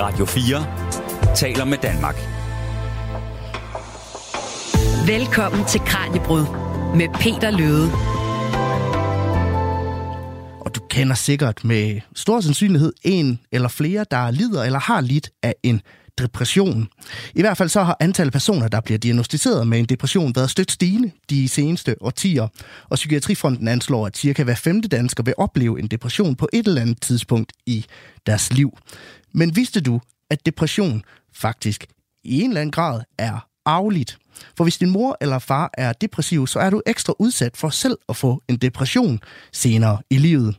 Radio 4 taler med Danmark. Velkommen til Kranjebrud med Peter Løde. Og du kender sikkert med stor sandsynlighed en eller flere, der lider eller har lidt af en depression. I hvert fald så har antallet personer, der bliver diagnostiseret med en depression, været stødt stigende de seneste årtier. Og Psykiatrifonden anslår, at cirka hver femte dansker vil opleve en depression på et eller andet tidspunkt i deres liv. Men vidste du, at depression faktisk i en eller anden grad er arveligt? For hvis din mor eller far er depressiv, så er du ekstra udsat for selv at få en depression senere i livet.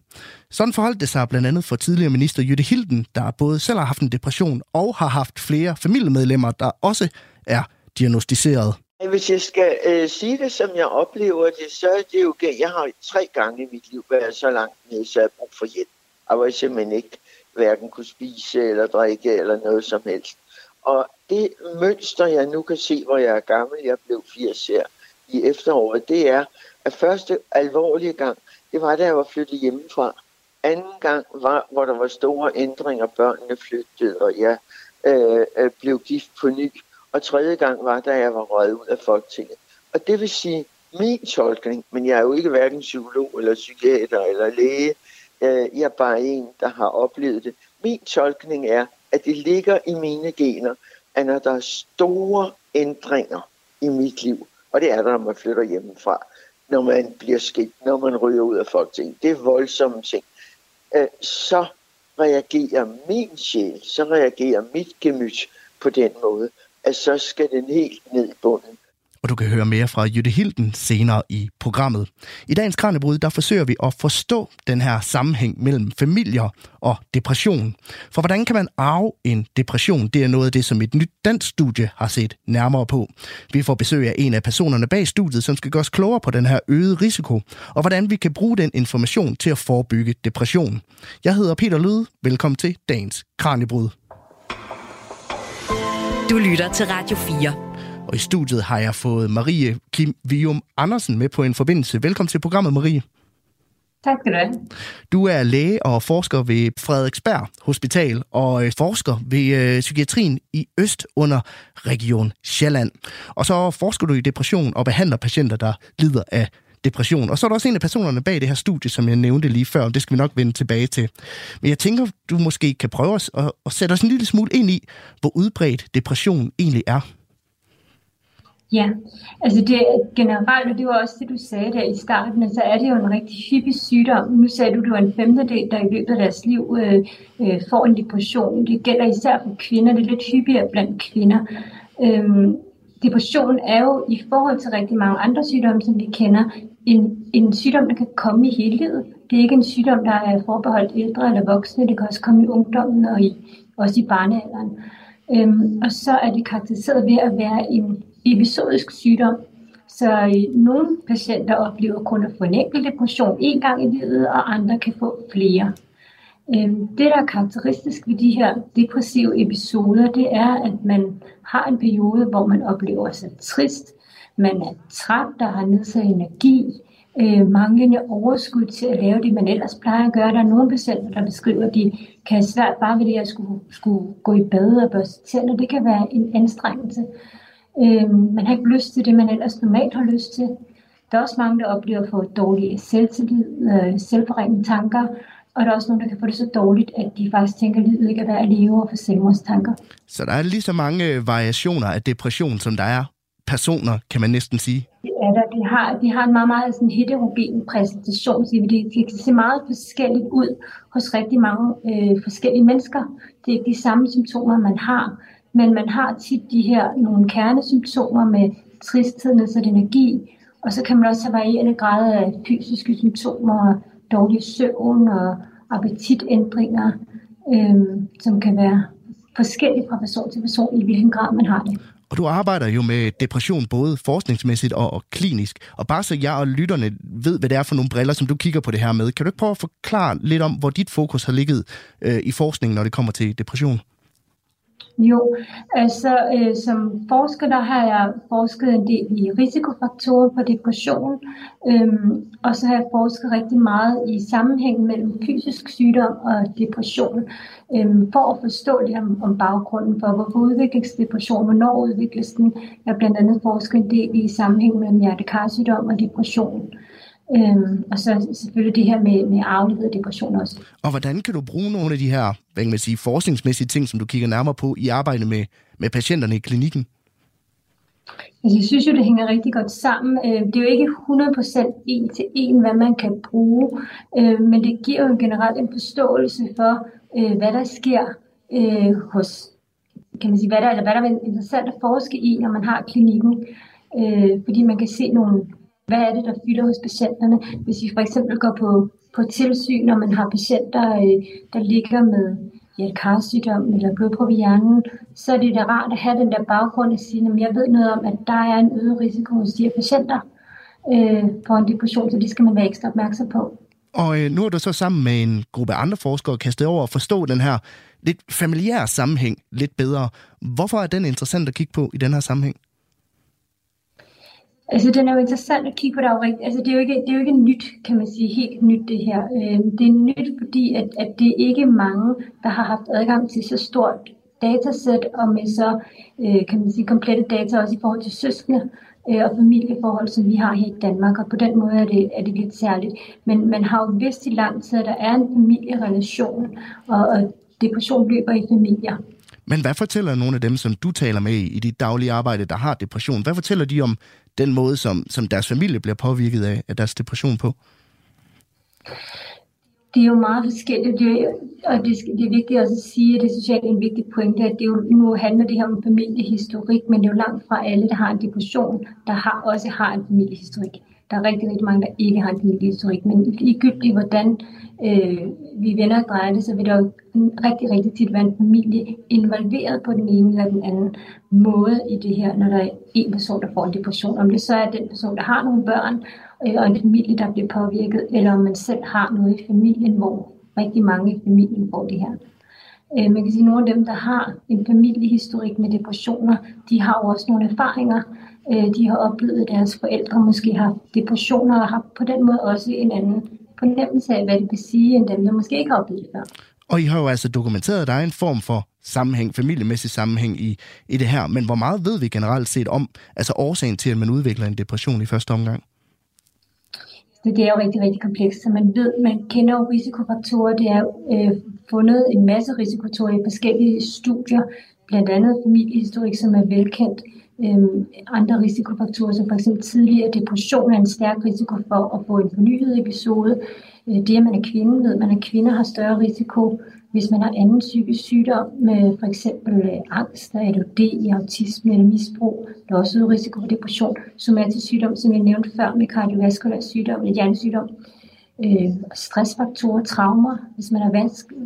Sådan forholdt det sig blandt andet for tidligere minister Jytte Hilden, der både selv har haft en depression og har haft flere familiemedlemmer, der også er diagnostiseret. Hvis jeg skal øh, sige det, som jeg oplever det, så er det jo, jeg har tre gange i mit liv været så langt nede, så jeg brug for hjælp. Og jeg simpelthen ikke hverken kunne spise eller drikke eller noget som helst. Og det mønster, jeg nu kan se, hvor jeg er gammel, jeg blev 80 her i efteråret, det er, at første alvorlige gang, det var, da jeg var flyttet hjemmefra. Anden gang var, hvor der var store ændringer, børnene flyttede, og jeg øh, øh, blev gift på ny. Og tredje gang var, da jeg var røget ud af Folketinget. Og det vil sige, min tolkning, men jeg er jo ikke hverken psykolog eller psykiater eller læge, øh, jeg er bare en, der har oplevet det. Min tolkning er, at det ligger i mine gener, at når der er store ændringer i mit liv, og det er der, når man flytter hjemmefra, når man bliver skidt, når man ryger ud af Folketinget, det er voldsomme ting, øh, så reagerer min sjæl, så reagerer mit gemyt på den måde, at så skal den helt ned i bunden og du kan høre mere fra Jytte Hilden senere i programmet. I dagens Kranjebrud, der forsøger vi at forstå den her sammenhæng mellem familier og depression. For hvordan kan man arve en depression? Det er noget af det, som et nyt dansk studie har set nærmere på. Vi får besøg af en af personerne bag studiet, som skal gøre os klogere på den her øgede risiko, og hvordan vi kan bruge den information til at forebygge depression. Jeg hedder Peter Løde. Velkommen til dagens Kranjebrud. Du lytter til Radio 4. Og i studiet har jeg fået Marie Kim Vium Andersen med på en forbindelse. Velkommen til programmet, Marie. Tak skal du have. Du er læge og forsker ved Frederiksberg Hospital og øh, forsker ved øh, psykiatrien i Øst under Region Sjælland. Og så forsker du i depression og behandler patienter, der lider af depression. Og så er der også en af personerne bag det her studie, som jeg nævnte lige før, og det skal vi nok vende tilbage til. Men jeg tænker, du måske kan prøve os at, at sætte os en lille smule ind i, hvor udbredt depression egentlig er. Ja, altså det generelt, og det var også det, du sagde der i starten, så er det jo en rigtig hyppig sygdom. Nu sagde du, at du er en femtedel, der i løbet af deres liv øh, øh, får en depression. Det gælder især for kvinder, det er lidt hyppigere blandt kvinder. Øhm, depression er jo i forhold til rigtig mange andre sygdomme, som vi kender, en, en sygdom, der kan komme i hele livet. Det er ikke en sygdom, der er forbeholdt ældre eller voksne, det kan også komme i ungdommen og i, også i barnealderen. Øhm, og så er det karakteriseret ved at være en episodisk sygdom. Så øh, nogle patienter oplever kun at få en enkelt depression en gang i livet, og andre kan få flere. Øhm, det, der er karakteristisk ved de her depressive episoder, det er, at man har en periode, hvor man oplever sig trist, man er træt, der har nedsat energi, øh, manglende overskud til at lave det, man ellers plejer at gøre. Der er nogle patienter, der beskriver, at de kan have svært bare ved det at skulle, skulle gå i bad og børste tænder. Det kan være en anstrengelse. Øh, man har ikke lyst til det, man ellers normalt har lyst til. Der er også mange, der oplever at få dårlige selvtillid, øh, selvforringende tanker, og der er også nogle, der kan få det så dårligt, at de faktisk tænker, at livet ikke er værd at leve og få selvmordstanker. Så der er lige så mange øh, variationer af depression, som der er personer, kan man næsten sige. Det er der. De har, de har en meget, meget sådan heterogen præsentation. Så det, det kan se meget forskelligt ud hos rigtig mange øh, forskellige mennesker. Det er ikke de samme symptomer, man har men man har tit de her nogle kernesymptomer med tristhed, nedsat energi, og så kan man også have varierende grader af fysiske symptomer, dårlig søvn og appetitændringer, øhm, som kan være forskellige fra person til person, i hvilken grad man har det. Og du arbejder jo med depression både forskningsmæssigt og, og klinisk. Og bare så jeg og lytterne ved, hvad det er for nogle briller, som du kigger på det her med, kan du ikke prøve at forklare lidt om, hvor dit fokus har ligget øh, i forskningen, når det kommer til depression? Jo, altså øh, som forsker, der har jeg forsket en del i risikofaktorer for depression, øhm, og så har jeg forsket rigtig meget i sammenhængen mellem fysisk sygdom og depression, øhm, for at forstå det om, om baggrunden for, hvorfor udvikles depression, hvornår udvikles den. Jeg har blandt andet forsket en del i sammenhæng mellem hjertekarsygdom og depression. Øhm, og så selvfølgelig det her med, med arvelighed og depression også. Og hvordan kan du bruge nogle af de her hvad kan man sige, forskningsmæssige ting, som du kigger nærmere på i arbejde med, med patienterne i klinikken? Jeg synes jo, det hænger rigtig godt sammen. Øh, det er jo ikke 100% en til en, hvad man kan bruge, øh, men det giver jo generelt en forståelse for, øh, hvad der sker hos, kan man sige, hvad der, eller hvad der er interessant at forske i, når man har klinikken. Fordi man kan se nogle hvad er det, der fylder hos patienterne? Hvis vi for eksempel går på, på tilsyn, når man har patienter, øh, der ligger med hjertekarsygdom eller blodprop i hjernen, så er det da rart at have den der baggrund at sige, at jeg ved noget om, at der er en øget risiko hos de her patienter øh, for en depression, så det skal man være ekstra opmærksom på. Og øh, nu er du så sammen med en gruppe andre forskere kastet over at forstå den her lidt familiære sammenhæng lidt bedre. Hvorfor er den interessant at kigge på i den her sammenhæng? Altså, den er jo interessant at kigge på. Der er jo rigt, altså, det, er jo ikke, det er jo ikke nyt, kan man sige, helt nyt det her. Øh, det er nyt, fordi at, at det er ikke mange, der har haft adgang til så stort datasæt, og med så, øh, kan man sige, komplette data også i forhold til søskende øh, og familieforhold, som vi har her i Danmark, og på den måde er det, er det lidt særligt. Men man har jo vidst i lang tid, at der er en familierelation, og, og depression løber i familier. Men hvad fortæller nogle af dem, som du taler med i dit daglige arbejde, der har depression? Hvad fortæller de om den måde, som, som deres familie bliver påvirket af, af deres depression på? Det er jo meget forskelligt, det, og det, det er vigtigt også at sige, at det synes jeg er en vigtig pointe, at det jo, nu handler det her om familiehistorik, men det er jo langt fra alle, der har en depression, der har, også har en familiehistorik. Der er rigtig, rigtig mange, der ikke har en familiehistorik, men ligegyldigt hvordan øh, vi vender og drejer det, så vil der jo rigtig, rigtig tit være en familie involveret på den ene eller den anden måde i det her, når der er en person, der får en depression. Om det så er den person, der har nogle børn, eller og en familie, der bliver påvirket, eller om man selv har noget i familien, hvor rigtig mange i familien får det her. Øh, man kan sige, at nogle af dem, der har en familiehistorik med depressioner, de har jo også nogle erfaringer. Øh, de har oplevet, at deres forældre måske har depressioner, og har på den måde også en anden fornemmelse af, hvad det vil sige, end dem, der måske ikke har oplevet det før. Og I har jo altså dokumenteret, at der er en form for sammenhæng, familiemæssig sammenhæng i, i det her. Men hvor meget ved vi generelt set om altså årsagen til, at man udvikler en depression i første omgang? Det er jo rigtig, rigtig komplekst, så man ved, man kender jo risikofaktorer. Det er øh, fundet en masse risikofaktorer i forskellige studier, blandt andet familiehistorik, som er velkendt. Øhm, andre risikofaktorer, som f.eks. tidligere depression er en stærk risiko for at få en fornyet episode. Øh, det, at man er kvinde, ved man, at kvinder har større risiko, hvis man har anden psykisk sygdom, med for eksempel øh, angst, der ADHD, autisme eller misbrug, der er også risiko for depression, somatisk sygdom, som jeg nævnte før, med kardiovaskulær sygdom eller hjernesygdom. Øh, stressfaktorer, traumer, hvis man har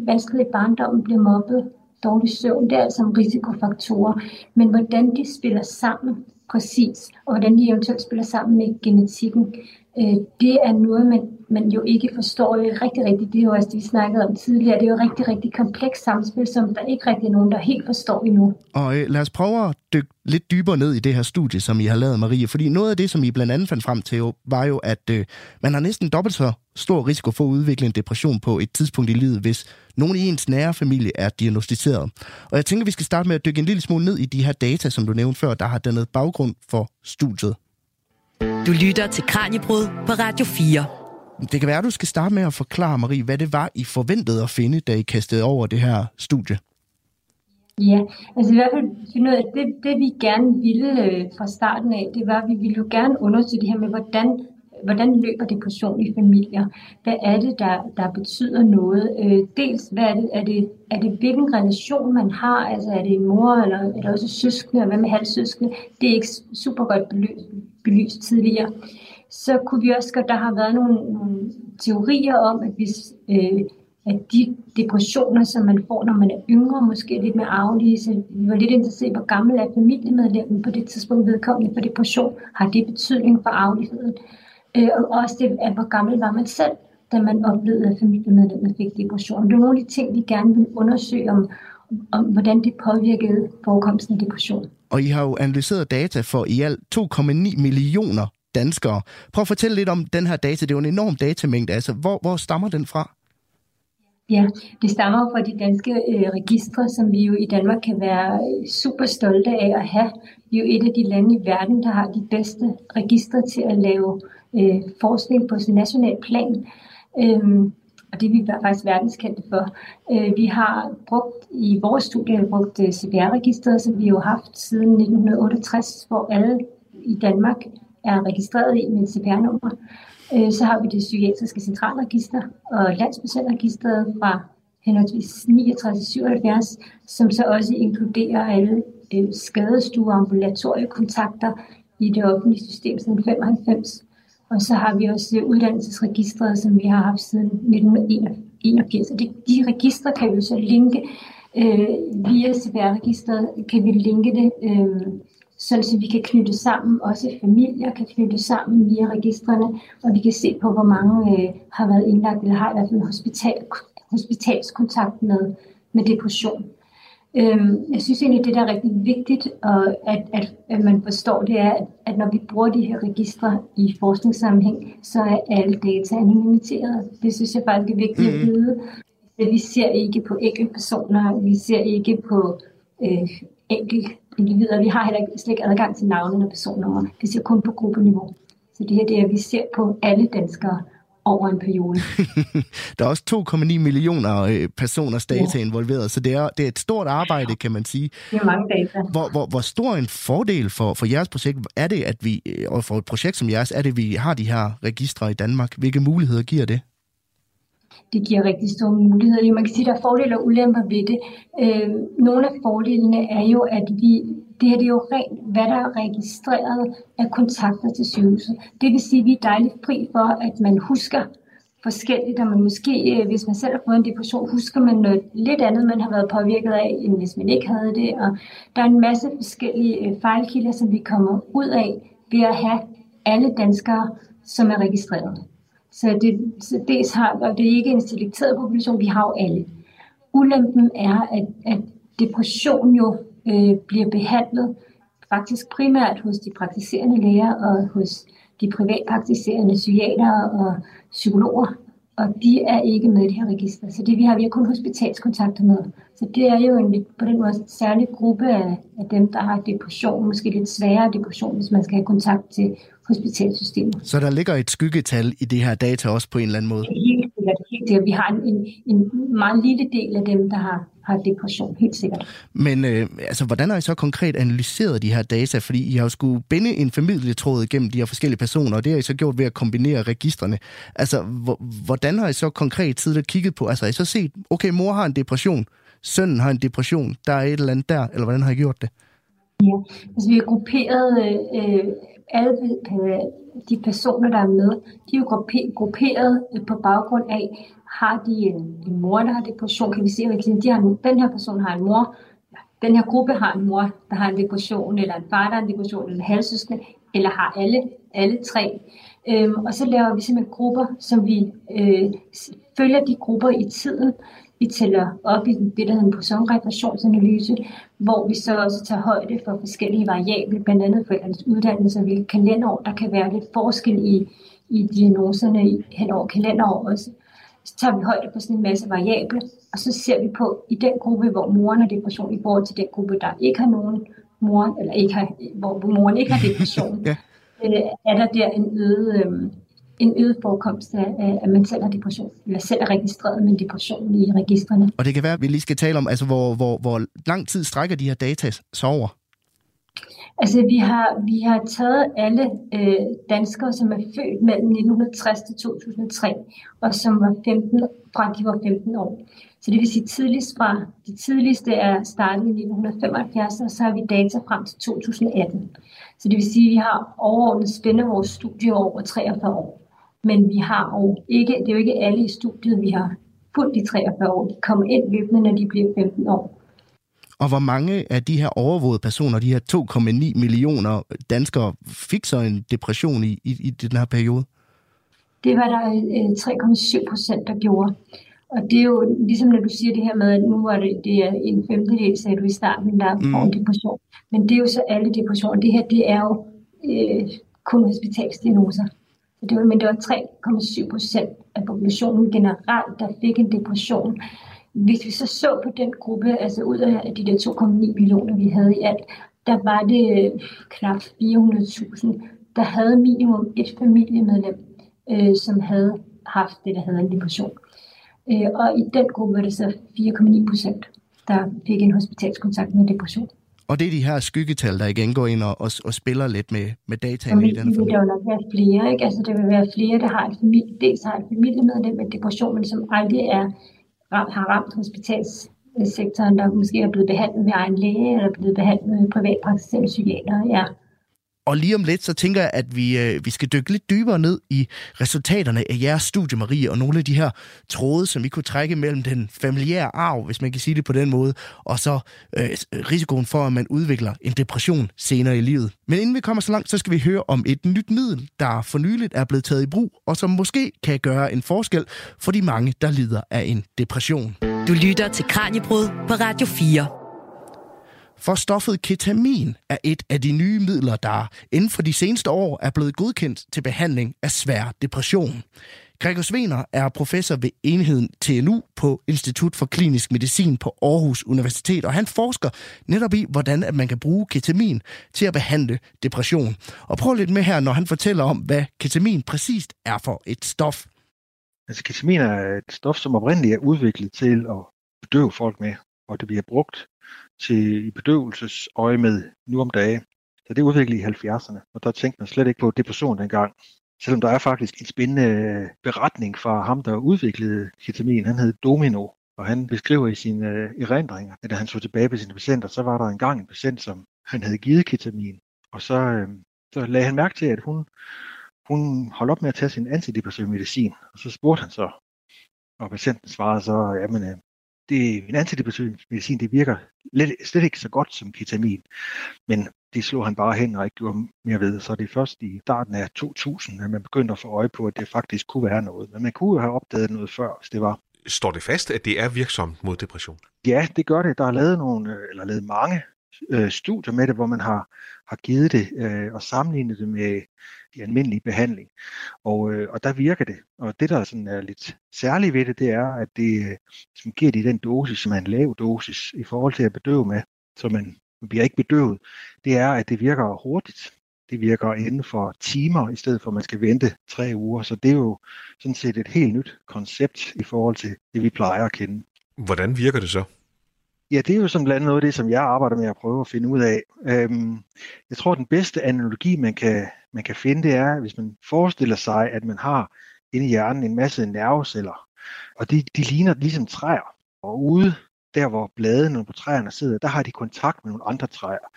vanskelig barndom, bliver mobbet, dårlig søvn, det er altså risikofaktorer. Men hvordan de spiller sammen præcis, og hvordan de eventuelt spiller sammen med genetikken, øh, det er noget, man, man jo ikke forstår jo rigtig rigtigt. Det er jo også det, vi snakkede om tidligere. Det er jo rigtig, rigtig komplekst samspil, som der ikke rigtig er nogen, der helt forstår endnu. Og øh, lad os prøve at dykke lidt dybere ned i det her studie, som I har lavet, Marie. Fordi noget af det, som I blandt andet fandt frem til, jo, var jo, at øh, man har næsten dobbelt så stor risiko for at udvikle en depression på et tidspunkt i livet, hvis nogen i ens nære familie er diagnostiseret. Og jeg tænker, vi skal starte med at dykke en lille smule ned i de her data, som du nævnte før, der har dannet baggrund for studiet. Du lytter til Kranjebrud på Radio 4. Det kan være, at du skal starte med at forklare, Marie, hvad det var, I forventede at finde, da I kastede over det her studie. Ja, altså i hvert fald finde ud af, det, det vi gerne ville øh, fra starten af, det var, at vi ville jo gerne undersøge det her med, hvordan hvordan løber depression i familier? Hvad er det, der, der betyder noget? Øh, dels, hvad er det, er det, er det, hvilken relation man har? Altså, er det en mor, eller er det også søskende, og hvad med halvsøskende? Det er ikke super godt belyst, belyst tidligere. Så kunne vi også, der har været nogle, nogle teorier om, at hvis øh, at de depressioner, som man får, når man er yngre, måske lidt mere arvelige, så vi var lidt interesseret i, hvor gammel er familiemedlemmen på det tidspunkt vedkommende for depression. Har det betydning for arveligheden? Øh, og også det, at hvor gammel var man selv, da man oplevede, at familiemedlemmet fik depression. Det er nogle af de ting, vi gerne vil undersøge, om, om hvordan det påvirkede forekomsten af depression. Og I har jo analyseret data for i alt 2,9 millioner danskere. Prøv at fortælle lidt om den her data. Det er jo en enorm datamængde. Altså, hvor, hvor stammer den fra? Ja, det stammer fra de danske øh, registre, som vi jo i Danmark kan være øh, super stolte af at have. Vi er jo et af de lande i verden, der har de bedste registre til at lave øh, forskning på sin national plan. Øhm, og det er vi faktisk verdenskendte for. Øh, vi har brugt i vores studie brugt øh, CPR-registret, som vi jo har haft siden 1968, hvor alle i Danmark er registreret i med CPR-nummer. Øh, så har vi det psykiatriske centralregister og landspatientregisteret fra henholdsvis 69-77, som så også inkluderer alle øh, skadestuer og ambulatoriekontakter i det offentlige system siden 95. Og så har vi også øh, uddannelsesregistret, som vi har haft siden 1981. Og de, de registre kan vi så linke øh, via CPR-registret, kan vi linke det øh, sådan så vi kan knytte sammen, også familier kan knytte sammen via registrene, og vi kan se på, hvor mange øh, har været indlagt eller har i hvert fald hospital, hospitalskontakt med, med depression. Øhm, jeg synes egentlig, det der er rigtig vigtigt, og at, at, at man forstår, det er, at, at når vi bruger de her registre i forskningssammenhæng, så er alle data anonymiseret. Det synes jeg faktisk er vigtigt at vide. Vi ser ikke på enkelte personer, vi ser ikke på øh, enkelt individer. Vi har heller ikke, slet ikke adgang til navnene og personnummer. Vi ser kun på gruppeniveau. Så det her det er, at vi ser på alle danskere over en periode. der er også 2,9 millioner øh, personers data ja. involveret, så det er, det er et stort arbejde, kan man sige. Det er mange data. Hvor, hvor, hvor stor en fordel for, for jeres projekt er det, at vi, og for et projekt som jeres, er det, at vi har de her registre i Danmark? Hvilke muligheder giver det? Det giver rigtig store muligheder. Jo, man kan sige, at der er fordele og ulemper ved det. Øh, nogle af fordelene er jo, at vi, det her det er jo rent, hvad der er registreret af kontakter til sygehuset. Det vil sige, at vi er dejligt fri for, at man husker forskelligt, og man måske, øh, hvis man selv har fået en depression, husker man noget lidt andet, man har været påvirket af, end hvis man ikke havde det. Og der er en masse forskellige øh, fejlkilder, som vi kommer ud af ved at have alle danskere, som er registreret. Så det, så dels har, og det er ikke en selekteret population, vi har jo alle. Ulempen er, at, at depression jo øh, bliver behandlet faktisk primært hos de praktiserende læger og hos de privatpraktiserende psykiater og psykologer, og de er ikke med i det her register. Så det vi har, vi har kun hospitalskontakter med. Så det er jo en, på den måde en særlig gruppe af, af dem, der har depression, måske lidt sværere depression, hvis man skal have kontakt til hospitalsystemet. Så der ligger et skyggetal i det her data også på en eller anden måde? Helt sikkert. Helt sikkert. Vi har en, en, en meget lille del af dem, der har, har depression, helt sikkert. Men øh, altså, hvordan har I så konkret analyseret de her data? Fordi I har jo skulle binde en familietråd gennem de her forskellige personer, og det har I så gjort ved at kombinere registrene. Altså, hvordan har I så konkret tidligere kigget på? Altså, har I så set, okay, mor har en depression, sønnen har en depression, der er et eller andet der, eller hvordan har I gjort det? Ja, altså vi har grupperet øh, alle øh, de personer, der er med, de er jo grupperet øh, på baggrund af, har de en, en mor, der har depression, kan vi se, at de har, den her person har en mor, den her gruppe har en mor, der har en depression, eller en far, der har en depression, eller en halvsøskende, eller har alle, alle tre. Øhm, og så laver vi simpelthen grupper, som vi øh, følger de grupper i tiden, vi tæller op i det, der hedder en personregressionsanalyse, hvor vi så også tager højde for forskellige variable, blandt andet forældrenes uddannelse og hvilke kalenderår. Der kan være lidt forskel i, i diagnoserne hen over kalenderår også. Så tager vi højde på sådan en masse variable, og så ser vi på i den gruppe, hvor moren har depression, i forhold til den gruppe, der ikke har nogen mor, eller ikke har, hvor moren ikke har depression, ja. øh, er der der en øget, øh, en øget forekomst af, at man selv har depression, eller selv er registreret med en depression i registrene. Og det kan være, at vi lige skal tale om, altså, hvor, hvor, hvor lang tid strækker de her data så over? Altså, vi har, vi har taget alle øh, danskere, som er født mellem 1960 til 2003, og som var 15, fra de var 15 år. Så det vil sige tidligst fra, de tidligste er startet i 1975, og så har vi data frem til 2018. Så det vil sige, at vi har overordnet spændet vores studie over 43 år. Men vi har jo ikke, det er jo ikke alle i studiet, vi har fuldt i 43 år. De kommer ind løbende, når de bliver 15 år. Og hvor mange af de her overvågede personer, de her 2,9 millioner danskere, fik så en depression i, i, i den her periode? Det var der 3,7 øh, procent, der gjorde. Og det er jo ligesom når du siger det her med, at nu var det, det er en femtedel, sagde du i starten, der får mm. en depression. Men det er jo så alle depressioner. Det her, det er jo øh, kun hospitalsdiagnoser. Det var, men det var 3,7 procent af populationen generelt, der fik en depression. Hvis vi så så på den gruppe, altså ud af de der 2,9 millioner, vi havde i alt, der var det øh, knap 400.000, der havde minimum et familiemedlem, øh, som havde haft det, der hedder en depression. Øh, og i den gruppe var det så 4,9 procent, der fik en hospitalskontakt med depression. Og det er de her skyggetal, der igen går ind og, og, og spiller lidt med, med dataene i den familie. Det vil jo nok være flere, ikke? Altså det vil være flere, der har et familie, dels har et familiemedlem med depression, men som aldrig er, har ramt hospitalssektoren, der måske er blevet behandlet med egen læge, eller blevet behandlet med privatpraktiserende psykiater, ja. Og lige om lidt, så tænker jeg, at vi, øh, vi skal dykke lidt dybere ned i resultaterne af jeres studie, Marie, og nogle af de her tråde, som vi kunne trække mellem den familiære arv, hvis man kan sige det på den måde, og så øh, risikoen for, at man udvikler en depression senere i livet. Men inden vi kommer så langt, så skal vi høre om et nyt middel, der for nyligt er blevet taget i brug, og som måske kan gøre en forskel for de mange, der lider af en depression. Du lytter til Kranjebrud på Radio 4. For stoffet ketamin er et af de nye midler, der inden for de seneste år er blevet godkendt til behandling af svær depression. Gregor Svener er professor ved enheden TNU på Institut for Klinisk Medicin på Aarhus Universitet, og han forsker netop i, hvordan at man kan bruge ketamin til at behandle depression. Og prøv lidt med her, når han fortæller om, hvad ketamin præcist er for et stof. Altså ketamin er et stof, som oprindeligt er udviklet til at bedøve folk med, og det bliver brugt til i bedøvelsesøje med nu om dage. Så det udviklede i 70'erne, og der tænkte man slet ikke på depression dengang. Selvom der er faktisk en spændende øh, beretning fra ham, der udviklede ketamin. Han hed Domino, og han beskriver i sine øh, erindringer, at da han så tilbage på sine patienter, så var der engang en patient, som han havde givet ketamin. Og så, øh, så lagde han mærke til, at hun, hun holdt op med at tage sin antidepressiv medicin. Og så spurgte han så, og patienten svarede så, jamen, øh, det, en antidepressiv medicin, det virker lidt, slet ikke så godt som ketamin, men det slog han bare hen og ikke gjorde mere ved. Så det er først i starten af 2000, at man begyndte at få øje på, at det faktisk kunne være noget. Men man kunne have opdaget noget før, hvis det var. Står det fast, at det er virksomt mod depression? Ja, det gør det. Der er lavet nogle, øh, eller lavet mange øh, studier med det, hvor man har, har givet det øh, og sammenlignet det med de almindelige behandling. Og, øh, og der virker det. Og det, der sådan er lidt særligt ved det, det er, at det øh, som giver det den dosis, som er en lav dosis i forhold til at bedøve med, så man, man bliver ikke bedøvet, det er, at det virker hurtigt. Det virker inden for timer, i stedet for at man skal vente tre uger. Så det er jo sådan set et helt nyt koncept i forhold til det, vi plejer at kende. Hvordan virker det så? Ja, det er jo som blandt andet noget af det, som jeg arbejder med at prøve at finde ud af. Øhm, jeg tror, at den bedste analogi, man kan, man kan finde, det er, hvis man forestiller sig, at man har inde i hjernen en masse nerveceller, og de, de ligner ligesom træer. Og ude der, hvor bladene på træerne sidder, der har de kontakt med nogle andre træer.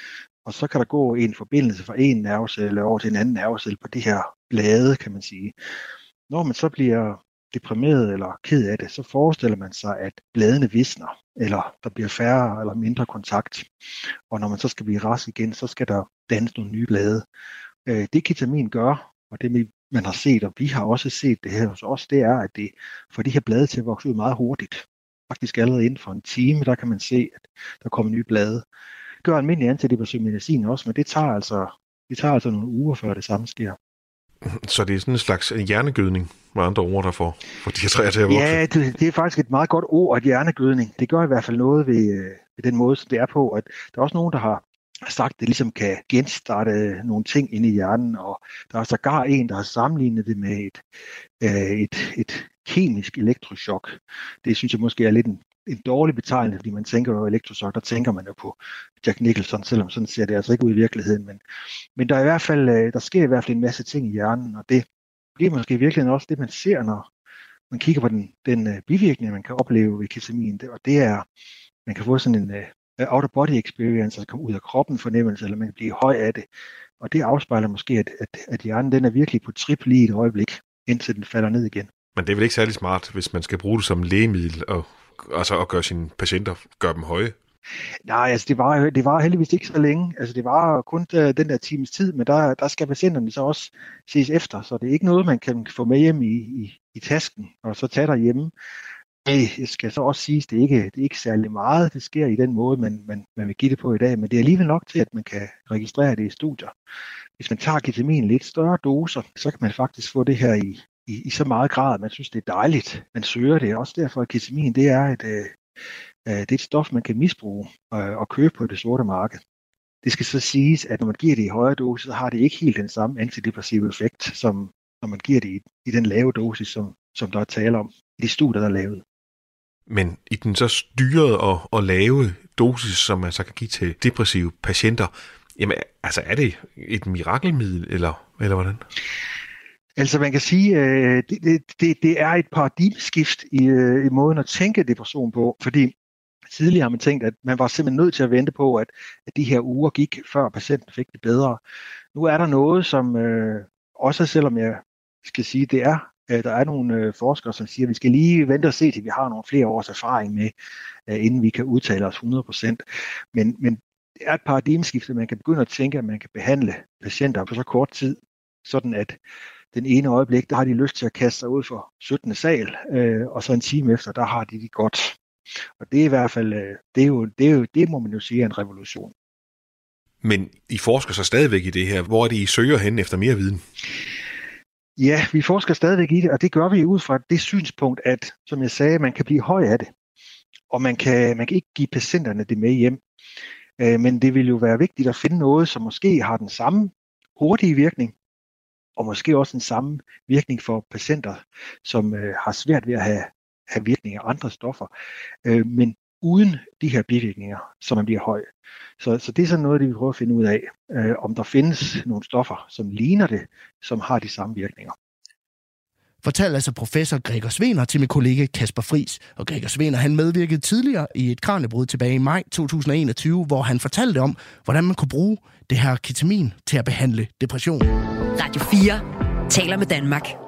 Og så kan der gå en forbindelse fra en nervecelle over til en anden nervecelle på de her blade, kan man sige. Når man så bliver deprimeret eller ked af det, så forestiller man sig, at bladene visner, eller der bliver færre eller mindre kontakt. Og når man så skal blive rask igen, så skal der dannes nogle nye blade. Øh, det ketamin gør, og det man har set, og vi har også set det her hos os, det er, at det får de her blade til at vokse ud meget hurtigt. Faktisk allerede inden for en time, der kan man se, at der kommer nye blade. Det gør almindelig antidepressiv medicin også, men det tager altså, det tager altså nogle uger, før det samme sker. Så det er sådan en slags hjernegødning, med andre ord, der får, for de her træer til at vokse? Ja, det, det er faktisk et meget godt ord, at hjernegødning. Det gør i hvert fald noget ved, øh, ved den måde, som det er på. At der er også nogen, der har sagt, at det ligesom kan genstarte nogle ting inde i hjernen, og der er sågar en, der har sammenlignet det med et, øh, et, et kemisk elektroschok. Det synes jeg måske er lidt en, en dårlig betegnelse, fordi man tænker jo elektroschok, der tænker man jo på Jack Nicholson, selvom sådan ser det altså ikke ud i virkeligheden. Men, men der er i hvert fald, øh, der sker i hvert fald en masse ting i hjernen, og det bliver måske i virkeligheden også det, man ser, når man kigger på den, den øh, bivirkning, man kan opleve ved ketamin. Og det er, man kan få sådan en uh, out-of-body experience, altså komme ud af kroppen fornemmelse, eller man kan blive høj af det. Og det afspejler måske, at, at, at hjernen den er virkelig på trip lige et øjeblik, indtil den falder ned igen. Men det er vel ikke særlig smart, hvis man skal bruge det som lægemiddel og, altså at gøre sine patienter, gøre dem høje? Nej, altså det var, det var heldigvis ikke så længe. Altså det var kun øh, den der times tid, men der, der skal patienterne så også ses efter, så det er ikke noget, man kan få med hjem i, i, i tasken og så tage derhjemme. det skal så også siges, det er ikke, det er ikke særlig meget. Det sker i den måde, man, man, man vil give det på i dag, men det er alligevel nok til, at man kan registrere det i studier. Hvis man tager ketamin lidt større doser, så kan man faktisk få det her i, i, i så meget grad, at man synes, det er dejligt. Man søger det. Også derfor, at ketamin det er et, øh, øh, det er et stof, man kan misbruge øh, og købe på det sorte marked. Det skal så siges, at når man giver det i højere dosis, så har det ikke helt den samme antidepressive effekt, som når man giver det i, i den lave dosis, som, som der er tale om i de studier, der er lavet. Men i den så styrede og, og lave dosis, som man så kan give til depressive patienter, jamen altså er det et mirakelmiddel, eller, eller hvordan? Altså man kan sige, øh, at det, det, det er et paradigmeskift i, øh, i måden at tænke depression på, fordi tidligere har man tænkt, at man var simpelthen nødt til at vente på, at, at de her uger gik, før patienten fik det bedre. Nu er der noget, som øh, også selvom jeg skal sige, det er Øh, der er nogle øh, forskere, som siger, at vi skal lige vente og se, til vi har nogle flere års erfaring med, øh, inden vi kan udtale os 100%. Men, men det er et paradigmeskifte, man kan begynde at tænke, at man kan behandle patienter på så kort tid, sådan at den ene øjeblik, der har de lyst til at kaste sig ud for 17. sal, øh, og så en time efter, der har de det godt. Og det er i hvert fald, øh, det, er jo, det, er jo, det må man jo sige er en revolution. Men I forsker så stadigvæk i det her. Hvor er det, I søger hen efter mere viden? Ja, vi forsker stadigvæk i det, og det gør vi ud fra det synspunkt, at, som jeg sagde, man kan blive høj af det. Og man kan, man kan ikke give patienterne det med hjem. Øh, men det vil jo være vigtigt at finde noget, som måske har den samme hurtige virkning, og måske også den samme virkning for patienter, som øh, har svært ved at have, have virkning af andre stoffer, øh, men uden de her bivirkninger, så man bliver høj. Så, så det er sådan noget, det vi prøver at finde ud af, øh, om der findes nogle stoffer, som ligner det, som har de samme virkninger fortalte altså professor Gregor Svener til min kollega Kasper Fris. Og Gregor Svener han medvirkede tidligere i et kranjebrud tilbage i maj 2021, hvor han fortalte om, hvordan man kunne bruge det her ketamin til at behandle depression. Radio 4 taler med Danmark.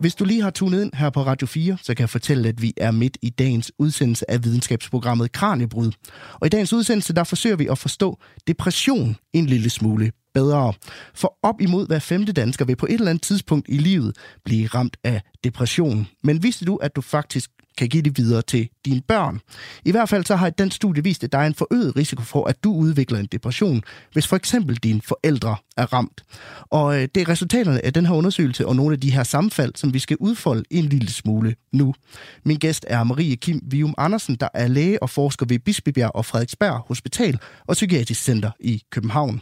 Hvis du lige har tunet ind her på Radio 4, så kan jeg fortælle, at vi er midt i dagens udsendelse af videnskabsprogrammet Kranjebrud. Og i dagens udsendelse, der forsøger vi at forstå depression en lille smule bedre. For op imod hver femte dansker vil på et eller andet tidspunkt i livet blive ramt af depression. Men vidste du, at du faktisk kan give det videre til dine børn. I hvert fald så har den studie vist, at der er en forøget risiko for, at du udvikler en depression, hvis for eksempel dine forældre er ramt. Og øh, det er resultaterne af den her undersøgelse og nogle af de her sammenfald, som vi skal udfolde en lille smule nu. Min gæst er Marie Kim Vium Andersen, der er læge og forsker ved Bispebjerg og Frederiksberg Hospital og Psykiatrisk Center i København.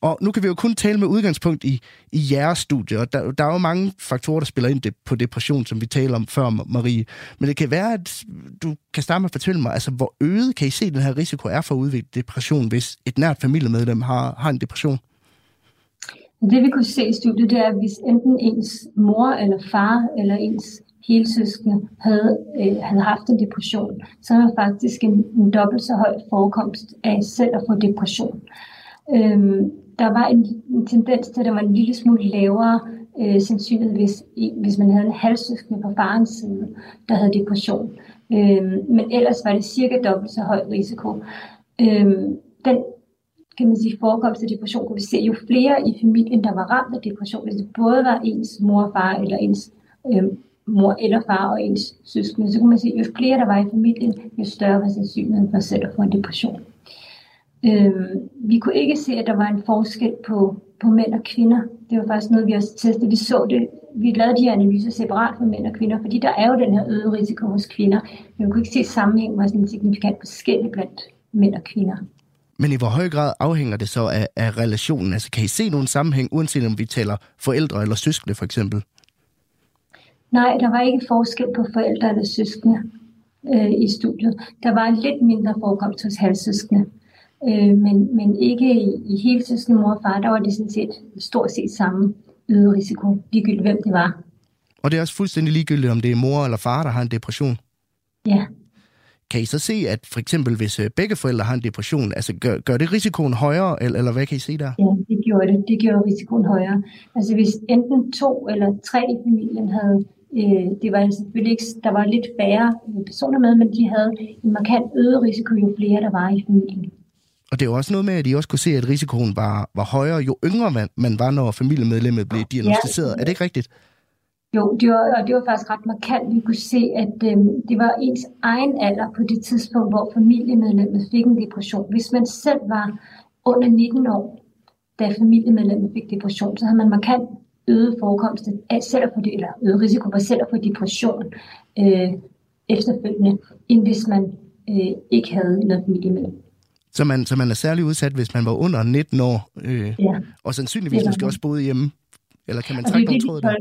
Og nu kan vi jo kun tale med udgangspunkt i, i jeres studie, og der, der er jo mange faktorer, der spiller ind på depression, som vi taler om før, Marie. Men det kan være, at du kan starte med at fortælle mig, altså hvor øget kan I se, at den her risiko er for at udvikle depression, hvis et nært familiemedlem har, har en depression? Det vi kunne se i studiet, det er, at hvis enten ens mor eller far eller ens helsøskende havde, øh, havde haft en depression, så er der faktisk en, en dobbelt så høj forekomst af selv at få depression. Øhm, der var en, en tendens til, at der var en lille smule lavere øh, sandsynlighed, hvis, hvis man havde en halvsøskende på farens side, der havde depression. Øh, men ellers var det cirka dobbelt så høj risiko. Øh, den kan man sige, forekomst af depression kunne vi se, jo flere i familien, der var ramt af depression, hvis det både var ens mor og far, eller ens øh, mor eller far og ens søskende, så kunne man sige, jo flere der var i familien, jo større var sandsynligheden for selv at få en depression. Øhm, vi kunne ikke se, at der var en forskel på, på mænd og kvinder. Det var faktisk noget, vi også testede. Vi så det, vi lavede de her analyser separat for mænd og kvinder, fordi der er jo den her øgede risiko hos kvinder. Men vi kunne ikke se sammenhæng med sådan signifikant forskellig blandt mænd og kvinder. Men i hvor høj grad afhænger det så af, af relationen? Altså kan I se nogen sammenhæng, uanset om vi taler forældre eller søskende for eksempel? Nej, der var ikke forskel på forældre eller søskende øh, i studiet. Der var lidt mindre forekomst hos halvsøskende. Øh, men, men ikke i, i hele tiden mor og far, der var det sådan set stort set samme øget risiko, ligegyldigt hvem det var. Og det er også fuldstændig ligegyldigt, om det er mor eller far, der har en depression? Ja. Kan I så se, at for eksempel hvis øh, begge forældre har en depression, altså gør, gør det risikoen højere, eller, eller hvad kan I se der? Ja, det gjorde det. Det gjorde risikoen højere. Altså hvis enten to eller tre i familien havde, øh, det var selvfølgelig ikke, der var lidt færre personer med, men de havde en markant øget risiko, jo flere der var i familien. Og det er jo også noget med, at I også kunne se, at risikoen var, var højere, jo yngre man, man var, når familiemedlemmet blev diagnostiseret. Ja. Er det ikke rigtigt? Jo, det var, og det var faktisk ret markant. Vi kunne se, at øhm, det var ens egen alder på det tidspunkt, hvor familiemedlemmet fik en depression. Hvis man selv var under 19 år, da familiemedlemmet fik depression, så havde man markant øget forekomst af selv at få det, eller øget risiko for selv at få depression øh, efterfølgende, end hvis man øh, ikke havde noget familiemedlem. Så man, så man er særlig udsat, hvis man var under 19 år, øh, ja. og sandsynligvis måske også boede hjemme eller kan man trække nogle tråde der?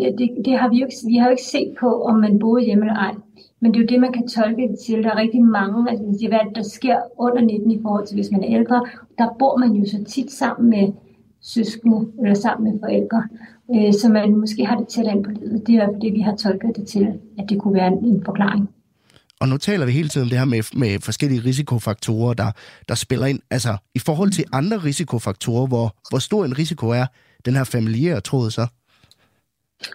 Det, det, det har vi, jo ikke, vi har jo ikke set på, om man boede hjemme eller ej. Men det er jo det, man kan tolke det til. Der er rigtig mange, altså hvad der sker under 19 i forhold til, hvis man er ældre. Der bor man jo så tit sammen med søskende eller sammen med forældre. Øh, så man måske har det tæt ind på livet. Det er det, vi har tolket det til, at det kunne være en, en forklaring. Og nu taler vi hele tiden om det her med, med forskellige risikofaktorer, der, der spiller ind. Altså, i forhold til andre risikofaktorer, hvor, hvor stor en risiko er den her familiære tråd så?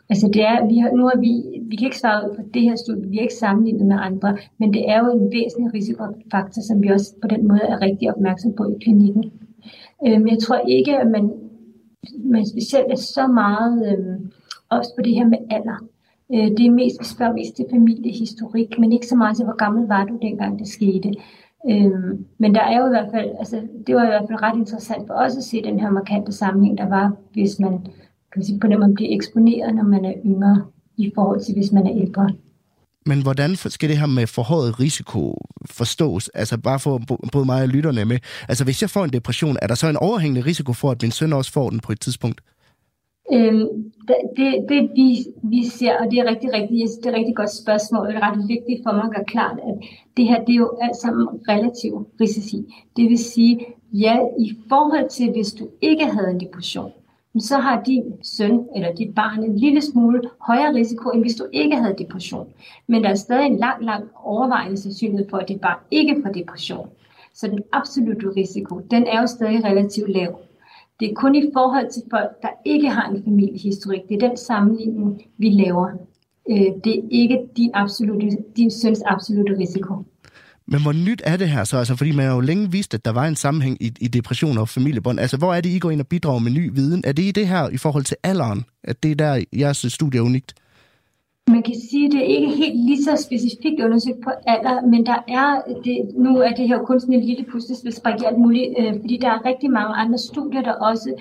Altså det er, vi har, nu har vi, vi kan ikke svare ud på det her studie, vi har ikke sammenlignet med andre, men det er jo en væsentlig risikofaktor, som vi også på den måde er rigtig opmærksom på i klinikken. Øh, jeg tror ikke, at man, man specielt er så meget øhm, også på det her med alder. Øh, det er mest, vi spørger mest til familiehistorik, men ikke så meget til, hvor gammel var du dengang det skete. Øhm, men der er jo i hvert fald, altså det var i hvert fald ret interessant for os at se den her markante sammenhæng, der var, hvis man, kan man sige, på den måde bliver eksponeret, når man er yngre, i forhold til hvis man er ældre. Men hvordan skal det her med forhøjet risiko forstås? Altså bare for både mig og lytterne med. Altså hvis jeg får en depression, er der så en overhængende risiko for, at min søn også får den på et tidspunkt? Øhm, det, det vi, vi ser, og det er rigtig, rigtig, det er et rigtig godt spørgsmål, og det er ret vigtigt for mig at gøre klart, at det her det er jo alt sammen relativ risici. Det vil sige, ja, i forhold til hvis du ikke havde en depression, så har din søn eller dit barn en lille smule højere risiko, end hvis du ikke havde depression. Men der er stadig en lang, lang overvejende sandsynlighed for, at dit barn ikke får depression. Så den absolutte risiko, den er jo stadig relativt lav. Det er kun i forhold til folk, der ikke har en familiehistorik. Det er den sammenligning, vi laver. Øh, det er ikke din, absolute, din søns absolute risiko. Men hvor nyt er det her så? Altså, fordi man har jo længe vidst, at der var en sammenhæng i, i depression og familiebånd. Altså, hvor er det, I går ind og bidrager med ny viden? Er det i det her i forhold til alderen, at det er der, jeres studie er unikt? Man kan sige, at det er ikke helt lige så specifikt undersøgt på alder, men der er det, nu er det her kun sådan en lille puslespilsbrik i alt muligt, øh, fordi der er rigtig mange andre studier, der også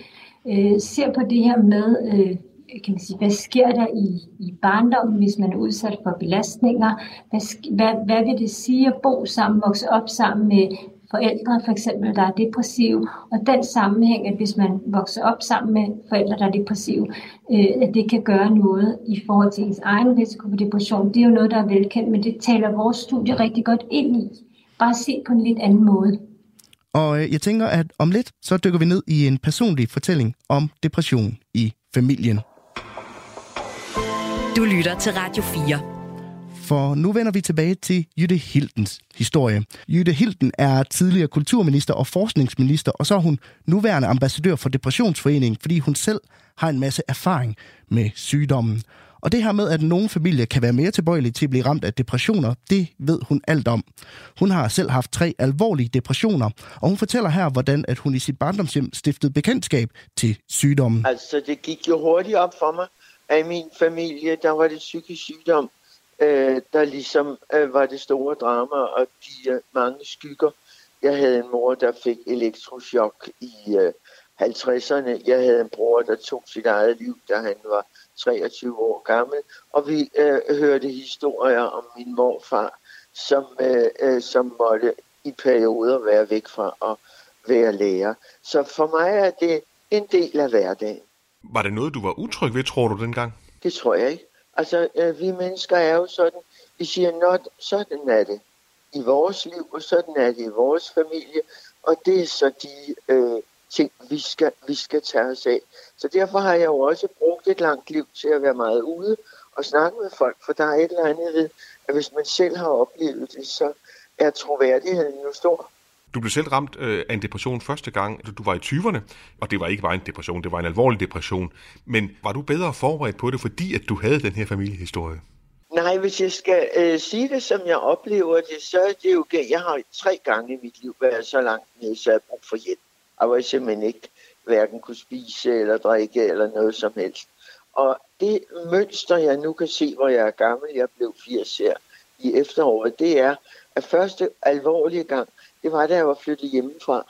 øh, ser på det her med, øh, kan man sige, hvad sker der i, i barndommen, hvis man er udsat for belastninger? Hvad, hvad, hvad vil det sige at bo sammen, vokse op sammen med forældre, for eksempel, der er depressive, og den sammenhæng, at hvis man vokser op sammen med forældre, der er depressive, øh, at det kan gøre noget i forhold til ens egen risiko for depression, det er jo noget, der er velkendt, men det taler vores studie rigtig godt ind i. Bare se på en lidt anden måde. Og øh, jeg tænker, at om lidt, så dykker vi ned i en personlig fortælling om depression i familien. Du lytter til Radio 4. For nu vender vi tilbage til Jytte Hildens historie. Jytte Hilden er tidligere kulturminister og forskningsminister, og så er hun nuværende ambassadør for Depressionsforeningen, fordi hun selv har en masse erfaring med sygdommen. Og det her med, at nogle familier kan være mere tilbøjelige til at blive ramt af depressioner, det ved hun alt om. Hun har selv haft tre alvorlige depressioner, og hun fortæller her, hvordan at hun i sit barndomshjem stiftede bekendtskab til sygdommen. Altså, det gik jo hurtigt op for mig, at i min familie, der var det psykisk sygdom, øh, der ligesom øh, var det store drama og de øh, mange skygger. Jeg havde en mor, der fik elektroschok i øh, 50'erne. Jeg havde en bror, der tog sit eget liv, da han var 23 år gammel. Og vi øh, hørte historier om min morfar, som, øh, øh, som måtte i perioder være væk fra at være lærer. Så for mig er det en del af hverdagen. Var det noget, du var utryg ved, tror du, dengang? Det tror jeg ikke. Altså, øh, vi mennesker er jo sådan, vi siger, not, sådan er det i vores liv, og sådan er det i vores familie, og det er så de øh, ting, vi skal, vi skal tage os af. Så derfor har jeg jo også brugt et langt liv til at være meget ude og snakke med folk, for der er et eller andet ved, at hvis man selv har oplevet det, så er troværdigheden jo stor. Du blev selv ramt øh, af en depression første gang, da du var i 20'erne, og det var ikke bare en depression, det var en alvorlig depression. Men var du bedre forberedt på det, fordi at du havde den her familiehistorie? Nej, hvis jeg skal øh, sige det, som jeg oplever det, så er det jo Jeg har tre gange i mit liv været så langt nede, så jeg brug for hjælp. Og hvor jeg simpelthen ikke hverken kunne spise eller drikke eller noget som helst. og det mønster, jeg nu kan se, hvor jeg er gammel, jeg blev 80 her i efteråret, det er, at første alvorlige gang, det var, da jeg var flyttet hjemmefra.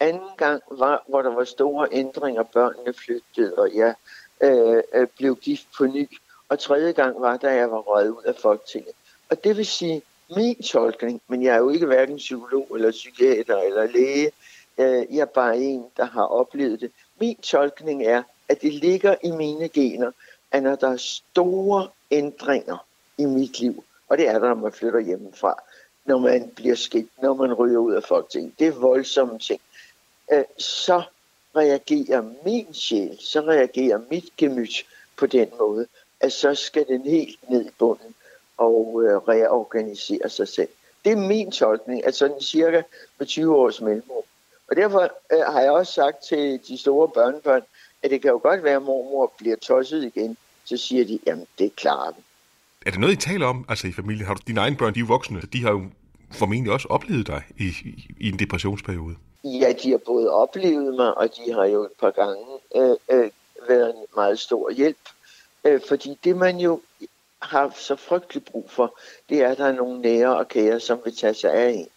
Anden gang var, hvor der var store ændringer, børnene flyttede, og jeg øh, øh, blev gift på ny. Og tredje gang var, da jeg var røget ud af Folketinget. Og det vil sige, min tolkning, men jeg er jo ikke hverken psykolog eller psykiater eller læge, øh, jeg er bare en, der har oplevet det. Min tolkning er, at det ligger i mine gener, at når der er store ændringer i mit liv, og det er der, når man flytter hjemmefra, når man bliver skilt, når man ryger ud af Folketinget, det er voldsomme ting, øh, så reagerer min sjæl, så reagerer mit gemyt på den måde, at så skal den helt ned i bunden og øh, reorganisere sig selv. Det er min tolkning, at sådan cirka med 20 års mellemrum. Og derfor øh, har jeg også sagt til de store børnebørn, at det kan jo godt være, at mormor bliver tosset igen. Så siger de, jamen det klarer vi. Er det noget, I taler om altså i familien? Har du dine egne børn, de er voksne, de har jo formentlig også oplevet dig i, i, i en depressionsperiode. Ja, de har både oplevet mig, og de har jo et par gange øh, øh, været en meget stor hjælp. Øh, fordi det man jo har så frygtelig brug for, det er, at der er nogle nære og kære, som vil tage sig af en.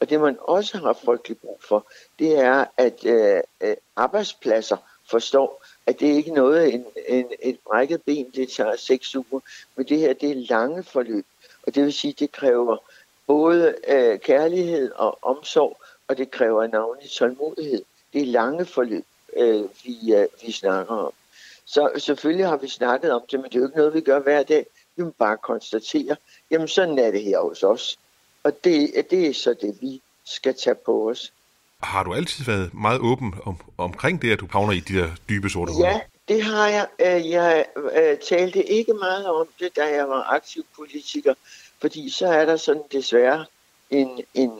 Og det man også har frygtelig brug for, det er, at øh, øh arbejdspladser forstår, at det ikke er noget, en, en, et brækket ben, det tager seks uger, men det her, det er lange forløb. Og det vil sige, det kræver både øh, kærlighed og omsorg, og det kræver navnlig tålmodighed. Det er lange forløb, øh, vi, øh, vi snakker om. Så selvfølgelig har vi snakket om det, men det er jo ikke noget, vi gør hver dag. Vi må bare konstatere, jamen sådan er det her hos os. Og det, det er så det, vi skal tage på os. Har du altid været meget åben om, omkring det, at du havner i de der dybe sorte huller? Ja, det har jeg. Øh, jeg øh, talte ikke meget om det, da jeg var aktiv politiker, fordi så er der sådan desværre en, en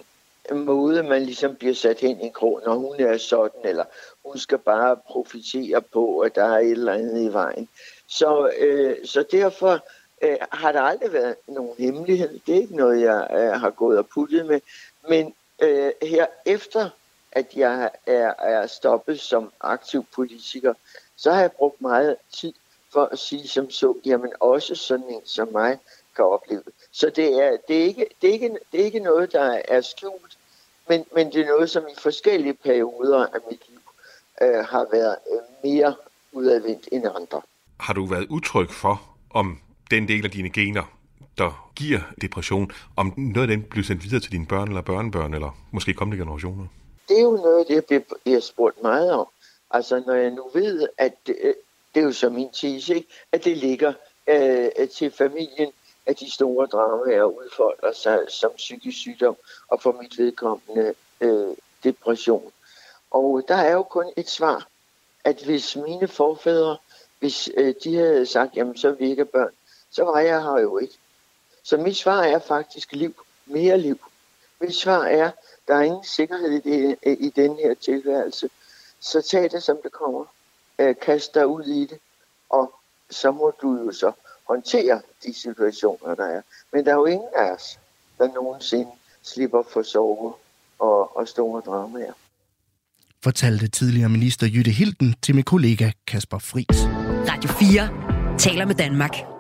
måde, man ligesom bliver sat hen i en krog, når hun er sådan, eller hun skal bare profitere på, at der er et eller andet i vejen. Så, øh, så derfor øh, har der aldrig været nogen hemmelighed. Det er ikke noget, jeg øh, har gået og puttet med. Men øh, her efter, at jeg er, er stoppet som aktiv politiker, så har jeg brugt meget tid for at sige som så, jamen også sådan en som mig kan opleve. Så det er, det er, ikke, det er, ikke, det er ikke noget, der er skjult, men, men det er noget, som i forskellige perioder af mit liv øh, har været øh, mere udadvendt end andre. Har du været utryg for, om den del af dine gener, der giver depression, om noget af den bliver sendt videre til dine børn eller børnebørn, eller måske kommende generationer? Det er jo noget, det jeg bliver spurgt meget om. Altså, når jeg nu ved, at det, øh, det er jo som min tese, ikke? at det ligger øh, til familien, at de store dramaer udfolder sig som psykisk sygdom, og for mit vedkommende øh, depression. Og der er jo kun et svar, at hvis mine forfædre, hvis øh, de havde sagt, jamen så virker børn, så var jeg her jo ikke. Så mit svar er faktisk liv. Mere liv. Mit svar er, der er ingen sikkerhed i, det, i den her tilværelse. Så tag det, som det kommer. Øh, kast dig ud i det. Og så må du jo så håndtere de situationer, der er. Men der er jo ingen af os, der nogensinde slipper for sove og, og store dramaer. Fortalte tidligere minister Jytte Hilden til min kollega Kasper Fris. Radio 4 taler med Danmark.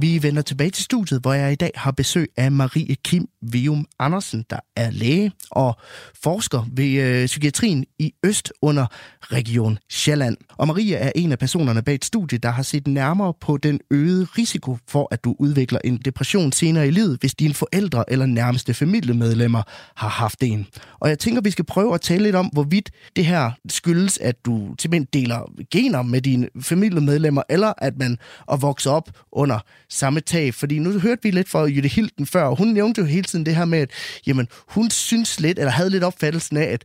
Vi vender tilbage til studiet, hvor jeg i dag har besøg af Marie Kim Vium Andersen, der er læge og forsker ved øh, psykiatrien i Øst under Region Sjælland. Og Marie er en af personerne bag et studie, der har set nærmere på den øgede risiko for, at du udvikler en depression senere i livet, hvis dine forældre eller nærmeste familiemedlemmer har haft en. Og jeg tænker, vi skal prøve at tale lidt om, hvorvidt det her skyldes, at du simpelthen deler gener med dine familiemedlemmer, eller at man er vokset op under samme tag. Fordi nu hørte vi lidt fra Jytte Hilden før, og hun nævnte jo hele tiden det her med, at jamen, hun synes lidt, eller havde lidt opfattelsen af, at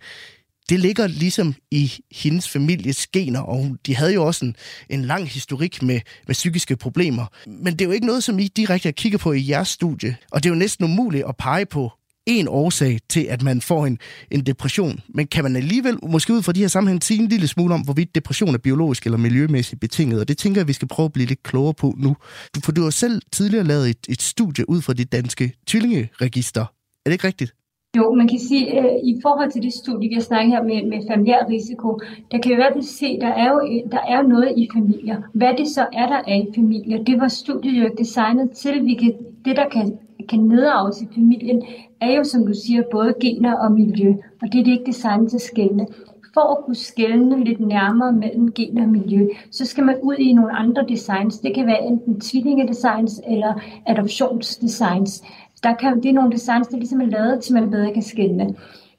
det ligger ligesom i hendes families gener, og hun, de havde jo også en, en lang historik med, med psykiske problemer. Men det er jo ikke noget, som I direkte kigger på i jeres studie, og det er jo næsten umuligt at pege på en årsag til, at man får en, en depression. Men kan man alligevel, måske ud fra de her sammenhæng, sige en lille smule om, hvorvidt depression er biologisk eller miljømæssigt betinget? Og det tænker jeg, vi skal prøve at blive lidt klogere på nu. For du har selv tidligere lavet et, et studie ud fra det danske tvillingeregister. Er det ikke rigtigt? Jo, man kan sige, at øh, i forhold til det studie, vi har snakket her med, med familiær risiko, der kan vi i hvert fald se, at der er jo øh, der er noget i familier. Hvad det så er, der er i familier, det var studiet jo designet til. Vi kan, det, der kan, kan nedarves i familien, er jo, som du siger, både gener og miljø. Og det er det ikke designet til at. For at kunne skælne lidt nærmere mellem gener og miljø, så skal man ud i nogle andre designs. Det kan være enten tvillingedesigns eller adoptionsdesigns der kan, det er nogle designs, der ligesom er lavet til, man bedre kan skille.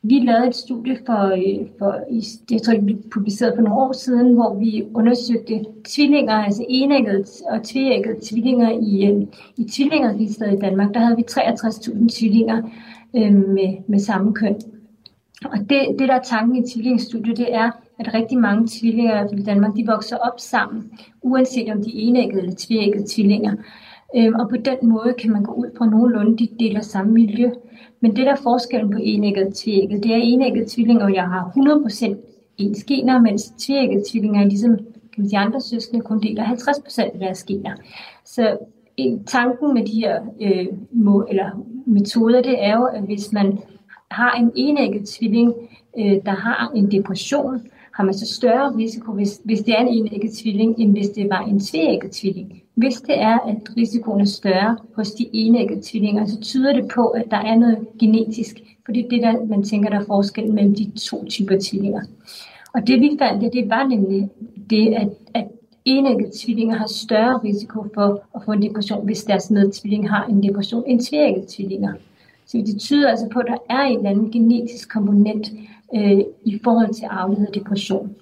Vi lavede et studie for, øh, for det tror, det blev publiceret for nogle år siden, hvor vi undersøgte tvillinger, altså enæggede og tveæggede tvillinger i, øh, i tvillingerregisteret i Danmark. Der havde vi 63.000 tvillinger øh, med, med samme køn. Og det, det, der er tanken i tvillingestudiet, det er, at rigtig mange tvillinger i Danmark, de vokser op sammen, uanset om de er enæggede eller tveæggede tvillinger. Øhm, og på den måde kan man gå ud fra nogenlunde, de deler samme miljø. Men det der er forskellen på enægget og tvægget, det er enægget tvillinger, jeg har 100% ens gener, mens tvægget tvillinger, ligesom kan man sige, andre søskende, kun deler 50% af deres gener. Så tanken med de her øh, må, eller metoder, det er jo, at hvis man har en enægget tvilling, øh, der har en depression, har man så større risiko, hvis, hvis det er en enægget tvilling, end hvis det var en tvægget tvilling. Hvis det er, at risikoen er større hos de enæggede tvillinger, så tyder det på, at der er noget genetisk, for det er det, der, man tænker, der er forskel mellem de to typer tvillinger. Og det vi fandt, det, det var nemlig det, at, at enæggede tvillinger har større risiko for at få en depression, hvis deres medtvilling har en depression end tvæggede tvillinger. Så det tyder altså på, at der er en eller anden genetisk komponent øh, i forhold til arvelighed og depression.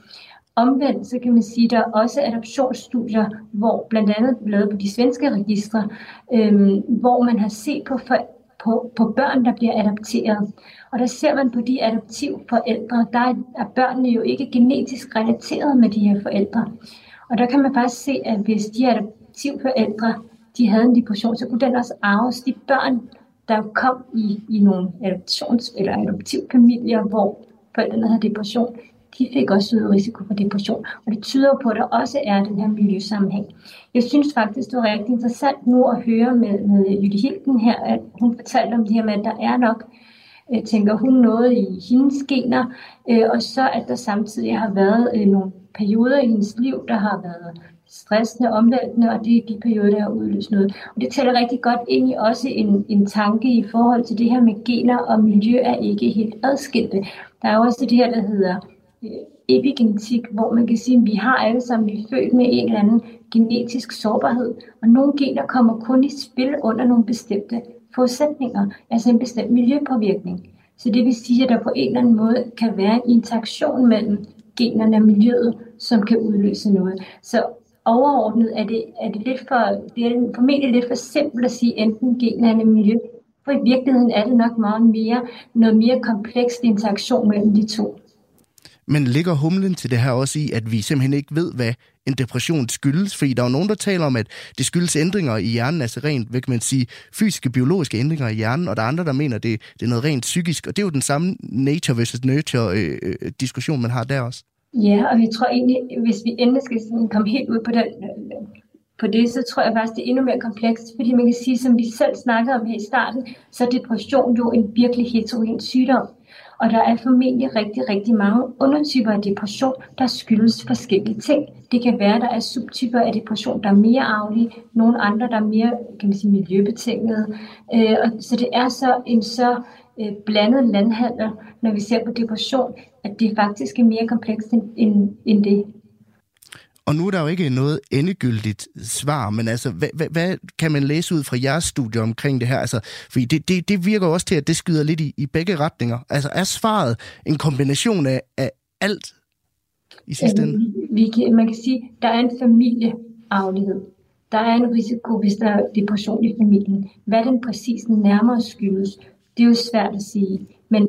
Omvendt så kan man sige, at der er også adoptionsstudier, hvor blandt andet lavet på de svenske registre, øhm, hvor man har set på, for, på, på børn, der bliver adopteret. Og der ser man på de adoptive forældre, der er, er børnene jo ikke genetisk relateret med de her forældre. Og der kan man faktisk se, at hvis de adoptive forældre, de havde en depression, så kunne den også arves. De børn, der kom i, i nogle adoptions- eller adoptivfamilier, hvor forældrene havde depression, de fik også øget risiko for depression. Og det tyder på, at der også er den her miljøsammenhæng. Jeg synes faktisk, det var rigtig interessant nu at høre med, med Jytte Hilden her, at hun fortalte om det her med, at der er nok, øh, tænker hun, noget i hendes gener, øh, og så at der samtidig har været øh, nogle perioder i hendes liv, der har været stressende, omvæltende, og det er de perioder, der har udløst noget. Og det tæller rigtig godt ind i også en, en tanke i forhold til det her med gener og miljø er ikke helt adskilte. Der er også det her, der hedder epigenetik, hvor man kan sige, at vi har alle sammen, vi er født med en eller anden genetisk sårbarhed, og nogle gener kommer kun i spil under nogle bestemte forudsætninger, altså en bestemt miljøpåvirkning. Så det vil sige, at der på en eller anden måde kan være en interaktion mellem generne og miljøet, som kan udløse noget. Så overordnet er det, er det, lidt for, det er formentlig lidt for simpelt at sige enten generne eller miljø, for i virkeligheden er det nok meget mere, noget mere komplekst interaktion mellem de to. Men ligger humlen til det her også i, at vi simpelthen ikke ved, hvad en depression skyldes? Fordi der er nogen, der taler om, at det skyldes ændringer i hjernen, altså rent, hvad kan man sige, fysiske, biologiske ændringer i hjernen, og der er andre, der mener, at det, det er noget rent psykisk, og det er jo den samme nature versus nurture øh, øh, diskussion, man har der også. Ja, og jeg tror egentlig, hvis vi endelig skal sådan komme helt ud på den på det, så tror jeg faktisk, det er endnu mere komplekst, fordi man kan sige, som vi selv snakkede om her i starten, så er depression jo en virkelig heterogen sygdom. Og der er formentlig rigtig, rigtig mange undertyper af depression, der skyldes forskellige ting. Det kan være, at der er subtyper af depression, der er mere arvelige, nogle andre, der er mere kan man sige, miljøbetingede. Øh, og så det er så en så øh, blandet landhandel, når vi ser på depression, at det faktisk er mere komplekst end, end det. Og nu er der jo ikke noget endegyldigt svar, men altså, hvad, hvad, hvad kan man læse ud fra jeres studie omkring det her? Altså, fordi det, det, det virker også til, at det skyder lidt i, i begge retninger. Altså, er svaret en kombination af, af alt i sidste ende? Vi kan, man kan sige, der er en familiearvelighed. Der er en risiko, hvis der er depression i familien. Hvad den præcis nærmere skyldes, det er jo svært at sige. Men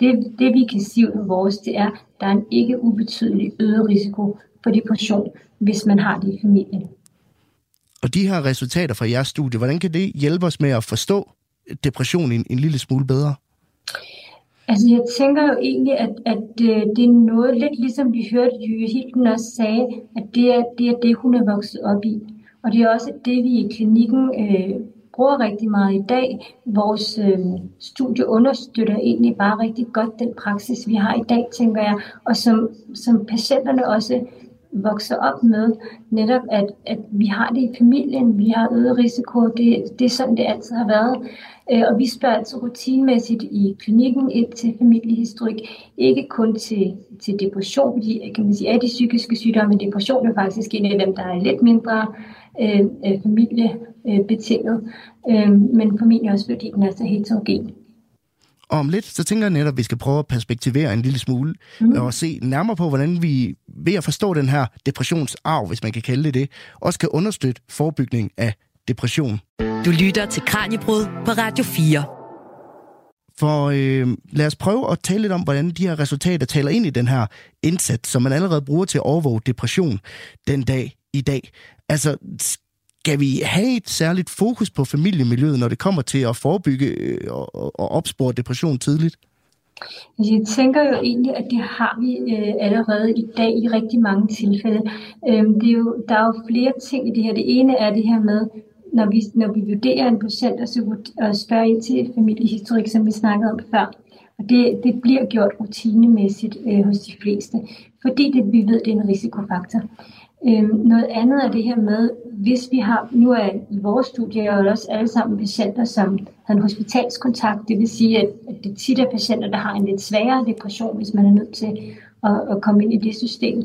det, det vi kan sige ud af vores, det er, at der er en ikke ubetydelig øget risiko for depression, hvis man har det i familien. Og de her resultater fra jeres studie, hvordan kan det hjælpe os med at forstå depression en, en lille smule bedre? Altså jeg tænker jo egentlig, at, at øh, det er noget lidt ligesom vi hørte Jyge Hilden også sagde, at det er, det er det, hun er vokset op i. Og det er også det, vi i klinikken øh, bruger rigtig meget i dag. Vores øh, studie understøtter egentlig bare rigtig godt den praksis, vi har i dag, tænker jeg, og som, som patienterne også vokser op med, netop at, at vi har det i familien, vi har øget risiko, det, det er sådan, det altid har været. Øh, og vi spørger altså rutinemæssigt i klinikken ind til familiehistorik, ikke kun til, til depression, fordi kan man sige, er de psykiske sygdomme, men depression er faktisk en af dem, der er lidt mindre øh, øh familiebetinget, øh, men formentlig også fordi den er så heterogen. Og om lidt, så tænker jeg netop, at vi skal prøve at perspektivere en lille smule, mm. og se nærmere på, hvordan vi ved at forstå den her depressionsarv, hvis man kan kalde det det, også kan understøtte forebygning af depression. Du lytter til Kranjebrud på Radio 4. For øh, lad os prøve at tale lidt om, hvordan de her resultater taler ind i den her indsats, som man allerede bruger til at overvåge depression den dag i dag. Altså, skal vi have et særligt fokus på familiemiljøet, når det kommer til at forebygge øh, og, og opspore depression tidligt? Jeg tænker jo egentlig, at det har vi øh, allerede i dag i rigtig mange tilfælde. Øhm, det er jo, der er jo flere ting i det her. Det ene er det her med, når vi, når vi vurderer en patient og, så, og spørger ind til familiehistorik, som vi snakkede om før. Og det, det bliver gjort rutinemæssigt øh, hos de fleste, fordi det, vi ved, det er en risikofaktor. Øhm, noget andet er det her med, hvis vi har, nu er i vores studie og også alle sammen patienter, som har en hospitalskontakt, det vil sige, at, at det tit er patienter, der har en lidt sværere depression, hvis man er nødt til at, at komme ind i det system.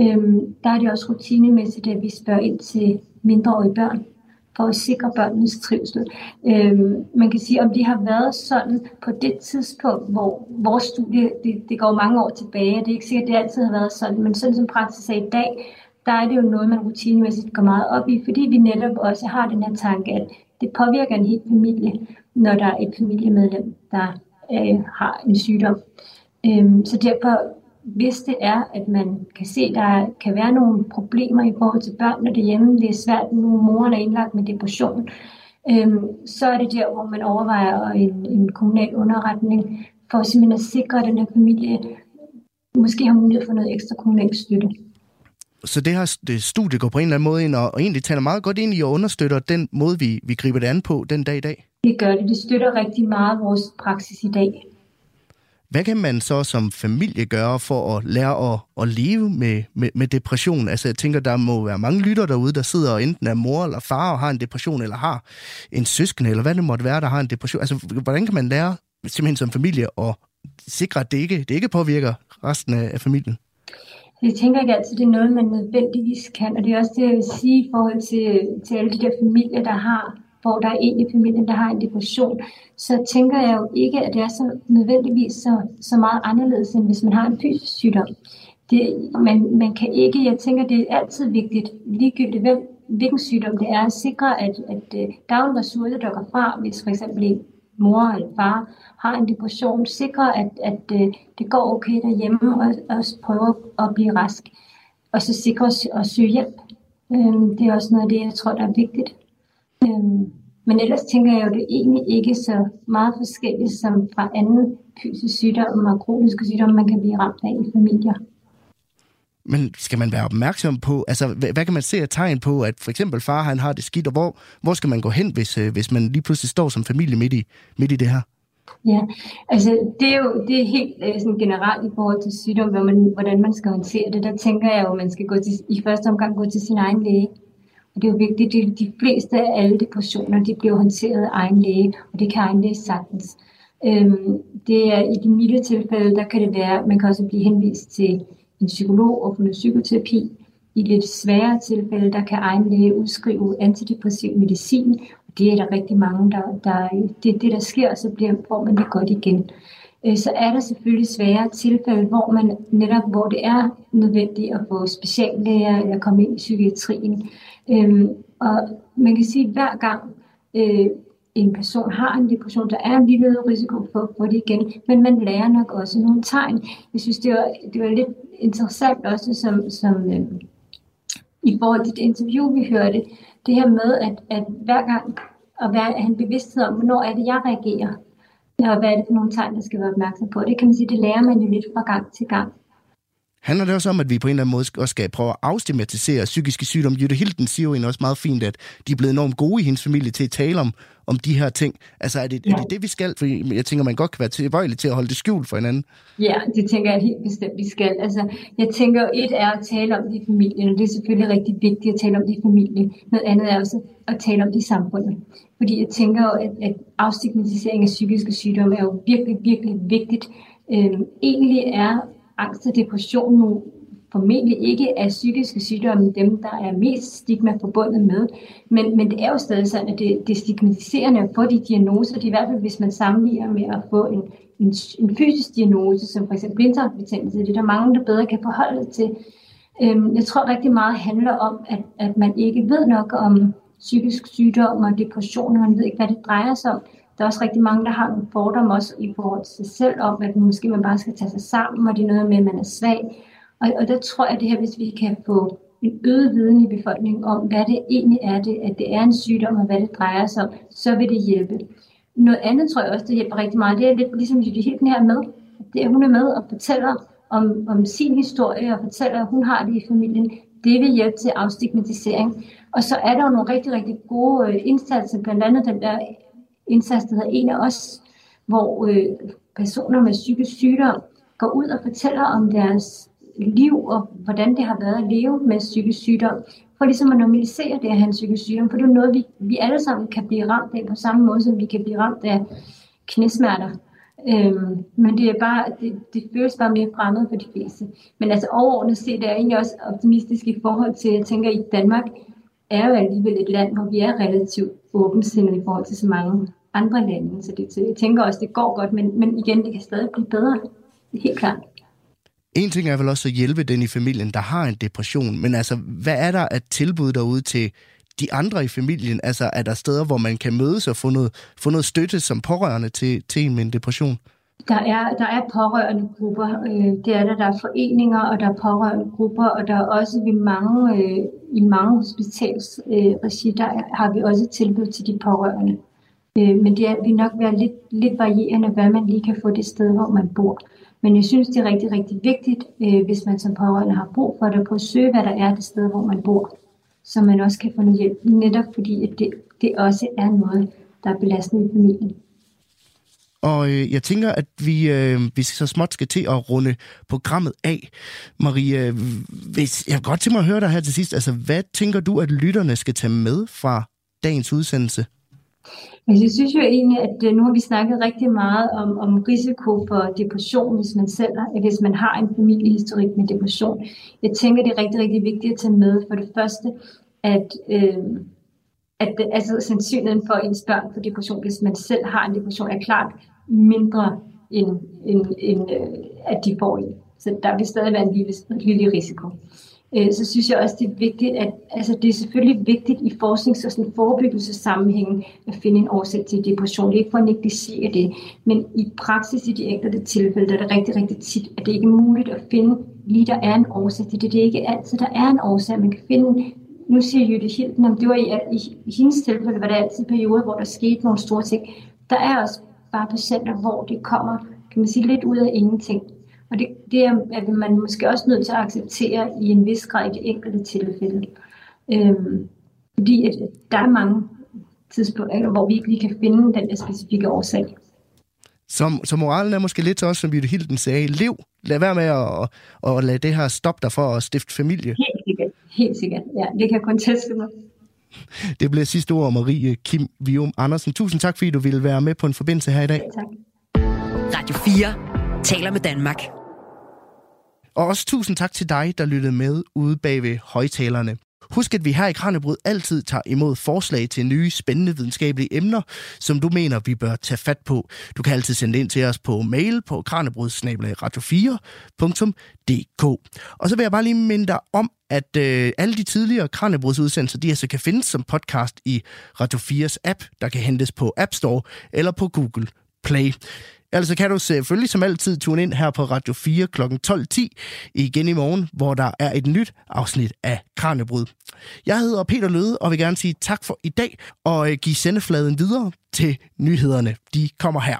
Øhm, der er det også rutinemæssigt, at vi spørger ind til mindreårige børn, for at sikre børnenes trivsel. Øhm, man kan sige, om det har været sådan på det tidspunkt, hvor vores studie, det, det går mange år tilbage, det er ikke sikkert, at det altid har været sådan, men sådan som praksis er i dag, der er det jo noget, man rutinemæssigt går meget op i, fordi vi netop også har den her tanke, at det påvirker en hel familie, når der er et familiemedlem, der øh, har en sygdom. Øhm, så derfor, hvis det er, at man kan se, at der kan være nogle problemer i forhold til børnene derhjemme, det er svært, nu moren er indlagt med depression, øhm, så er det der, hvor man overvejer en, en kommunal underretning, for simpelthen at sikre, at den her familie måske har mulighed for noget ekstra kommunal støtte. Så det her det studie går på en eller anden måde ind og, og egentlig taler meget godt ind i at understøtte den måde, vi, vi griber det an på den dag i dag. Det gør det. Det støtter rigtig meget vores praksis i dag. Hvad kan man så som familie gøre for at lære at, at leve med, med, med depression? Altså jeg tænker, der må være mange lytter derude, der sidder og enten er mor eller far og har en depression, eller har en søskende, eller hvad det måtte være, der har en depression. Altså hvordan kan man lære simpelthen som familie at sikre, at det ikke, det ikke påvirker resten af, af familien? Jeg tænker ikke altid, det er noget, man nødvendigvis kan, og det er også det, jeg vil sige i forhold til, til alle de der familier, der har, hvor der er en i familien, der har en depression, så tænker jeg jo ikke, at det er så nødvendigvis så, så meget anderledes, end hvis man har en fysisk sygdom. Det, man, man kan ikke, jeg tænker, det er altid vigtigt, ligegyldigt hvem, hvilken sygdom det er, at sikre, at, at, at der er en ressource, der går fra, hvis for eksempel en mor eller far har en depression, sikre, at, at øh, det går okay derhjemme, og, og prøve at blive rask. Og så sikre at søge hjælp. Øhm, det er også noget af det, jeg tror, der er vigtigt. Øhm, men ellers tænker jeg jo, det er egentlig ikke så meget forskelligt som fra anden fysisk sygdom og kroniske sygdomme, man kan blive ramt af i familier. Men skal man være opmærksom på, altså hvad, hvad kan man se af tegn på, at for eksempel far han har det skidt, og hvor, hvor skal man gå hen, hvis, øh, hvis man lige pludselig står som familie midt i, midt i det her? Ja, altså det er jo det er helt øh, sådan generelt i forhold til sygdom, hvor man, hvordan man skal håndtere det. Der tænker jeg jo, at man skal gå til, i første omgang gå til sin egen læge. Og det er jo vigtigt, at de, fleste af alle depressioner, de bliver håndteret af egen læge, og det kan egen læge sagtens. Øhm, det er i de milde tilfælde, der kan det være, man kan også blive henvist til en psykolog og få noget psykoterapi. I lidt svære tilfælde, der kan egen læge udskrive antidepressiv medicin, det er der rigtig mange, der, der det det, der sker, så bliver, får man det godt igen. Øh, så er der selvfølgelig svære tilfælde, hvor man netop, hvor det er nødvendigt at få speciallæger eller komme ind i psykiatrien. Øhm, og man kan sige, at hver gang øh, en person har en depression, der er en lille risiko for at få det igen, men man lærer nok også nogle tegn. Jeg synes, det var, det var lidt interessant også, som, som øh, i forhold til det interview, vi hørte, det her med, at, at hver gang at være, have en bevidsthed om, hvornår er det, jeg reagerer, og hvad er det for nogle tegn, der skal være opmærksom på. Det kan man sige, det lærer man jo lidt fra gang til gang handler det også om, at vi på en eller anden måde også skal prøve at afstigmatisere psykiske sygdomme. Jytte Hilden siger jo også meget fint, at de er blevet enormt gode i hendes familie til at tale om, om de her ting. Altså er det, ja. er det det, vi skal? For jeg tænker, man godt kan være tilbøjelig til at holde det skjult for hinanden. Ja, det tænker jeg helt bestemt, vi skal. Altså, jeg tænker, et er at tale om det i familien, og det er selvfølgelig rigtig vigtigt at tale om det i familien. Noget andet er også at tale om det i samfundet. Fordi jeg tænker, at, at afstigmatisering af psykiske sygdomme er jo virkelig, virkelig vigtigt. Øhm, egentlig er angst og depression nu formentlig ikke er psykiske sygdomme dem, der er mest stigma forbundet med. Men, men det er jo stadig sådan, at det, det er stigmatiserende at få de diagnoser. Det er i hvert fald, hvis man sammenligner med at få en, en, en fysisk diagnose, som f.eks. blindtarmsbetændelse. Det er der mange, der bedre kan forholde sig til. Øhm, jeg tror rigtig meget handler om, at, at man ikke ved nok om psykisk sygdom og depression, og man ved ikke, hvad det drejer sig om. Der er også rigtig mange, der har nogle fordomme også i forhold til sig selv om, at måske man bare skal tage sig sammen, og det er noget med, at man er svag. Og, og der tror jeg, at det her, hvis vi kan få en øget viden i befolkningen om, hvad det egentlig er, det, at det er en sygdom, og hvad det drejer sig om, så vil det hjælpe. Noget andet tror jeg også, det hjælper rigtig meget. Det er lidt ligesom Judy Hilden her med. Det er, hun er med og fortæller om, om sin historie, og fortæller, at hun har det i familien. Det vil hjælpe til afstigmatisering. Og så er der jo nogle rigtig, rigtig gode øh, indsatser, blandt andet den der indsats, der hedder En af os, hvor øh, personer med psykisk sygdom går ud og fortæller om deres liv og hvordan det har været at leve med psykisk sygdom, for ligesom at normalisere det at have en psykisk sygdom, for det er noget, vi, vi alle sammen kan blive ramt af på samme måde, som vi kan blive ramt af knæsmerter. Øhm, men det er bare, det, det føles bare mere fremmed for de fleste. Men altså overordnet set er jeg egentlig også optimistisk i forhold til, jeg tænker, i Danmark er jo alligevel et land, hvor vi er relativt åbensindet i forhold til så mange andre lande. Så, det, så jeg tænker også, det går godt, men, men igen, det kan stadig blive bedre. Helt klart. En ting er vel også at hjælpe den i familien, der har en depression, men altså, hvad er der at tilbud derude til de andre i familien? Altså, er der steder, hvor man kan mødes og få noget, få noget støtte som pårørende til, til en med en depression? Der er, der er pårørende grupper. Øh, det er der, der er foreninger, og der er pårørende grupper, og der er også vi mange, øh, i mange hospitalsregi, øh, der har vi også tilbud til de pårørende. Øh, men det er, vil nok være lidt, lidt varierende, hvad man lige kan få det sted, hvor man bor. Men jeg synes, det er rigtig, rigtig vigtigt, øh, hvis man som pårørende har brug for det, at prøve at søge, hvad der er det sted, hvor man bor, så man også kan få noget hjælp, netop fordi at det, det også er noget, der er belastende i familien. Og øh, jeg tænker, at vi, øh, vi så småt skal til at runde programmet af. Marie, øh, hvis, jeg godt til mig at høre dig her til sidst. Altså, hvad tænker du, at lytterne skal tage med fra dagens udsendelse? Altså, jeg synes jo egentlig, at øh, nu har vi snakket rigtig meget om, om risiko for depression, hvis man selv hvis man har en familiehistorik med depression. Jeg tænker, det er rigtig, rigtig vigtigt at tage med for det første, at, øh, at altså, sandsynligheden for ens børn for depression, hvis man selv har en depression, er klart mindre, end, end, end øh, at de får en. Så der vil stadig være en lille, lille risiko øh, så synes jeg også, det er vigtigt, at altså, det er selvfølgelig vigtigt i forsknings- og sådan forebyggelsessammenhæng at finde en årsag til depression. Det er ikke for at negligere det, men i praksis i de enkelte tilfælde, der er det rigtig, rigtig tit, at det ikke er muligt at finde lige der er en årsag til det. Det er ikke altid, der er en årsag. Man kan finde nu siger Jytte Hilden, om det var i, i, i hendes tilfælde, var der altid perioder, hvor der skete nogle store ting. Der er også bare patienter, hvor det kommer, kan man sige, lidt ud af ingenting. Og det, det er, man måske også nødt til at acceptere i en vis grad i det enkelte tilfælde. Øhm, fordi at der er mange tidspunkter, hvor vi ikke lige kan finde den der specifikke årsag. Så, så moralen er måske lidt også, som Jytte Hilden sagde, lev. Lad være med at, at, at lade det her stoppe dig for at stifte familie. Helt sikkert. Helt sikkert. Ja, det kan jeg kun teste med. Det bliver sidste ord, Marie Kim Vium Andersen. Tusind tak, fordi du ville være med på en forbindelse her i dag. Ja, tak. Radio 4 taler med Danmark. Og også tusind tak til dig, der lyttede med ude bag ved højtalerne. Husk, at vi her i Kranjebrud altid tager imod forslag til nye, spændende videnskabelige emner, som du mener, vi bør tage fat på. Du kan altid sende ind til os på mail på kranjebrud-radio4.dk. Og så vil jeg bare lige minde dig om, at øh, alle de tidligere Kranjebrudsudsendelser, de altså kan findes som podcast i Radio 4's app, der kan hentes på App Store eller på Google Play. Altså kan du selvfølgelig som altid tune ind her på Radio 4 kl. 12.10 igen i morgen, hvor der er et nyt afsnit af Kranjebrud. Jeg hedder Peter Løde og vil gerne sige tak for i dag og øh, give sendefladen videre til nyhederne. De kommer her.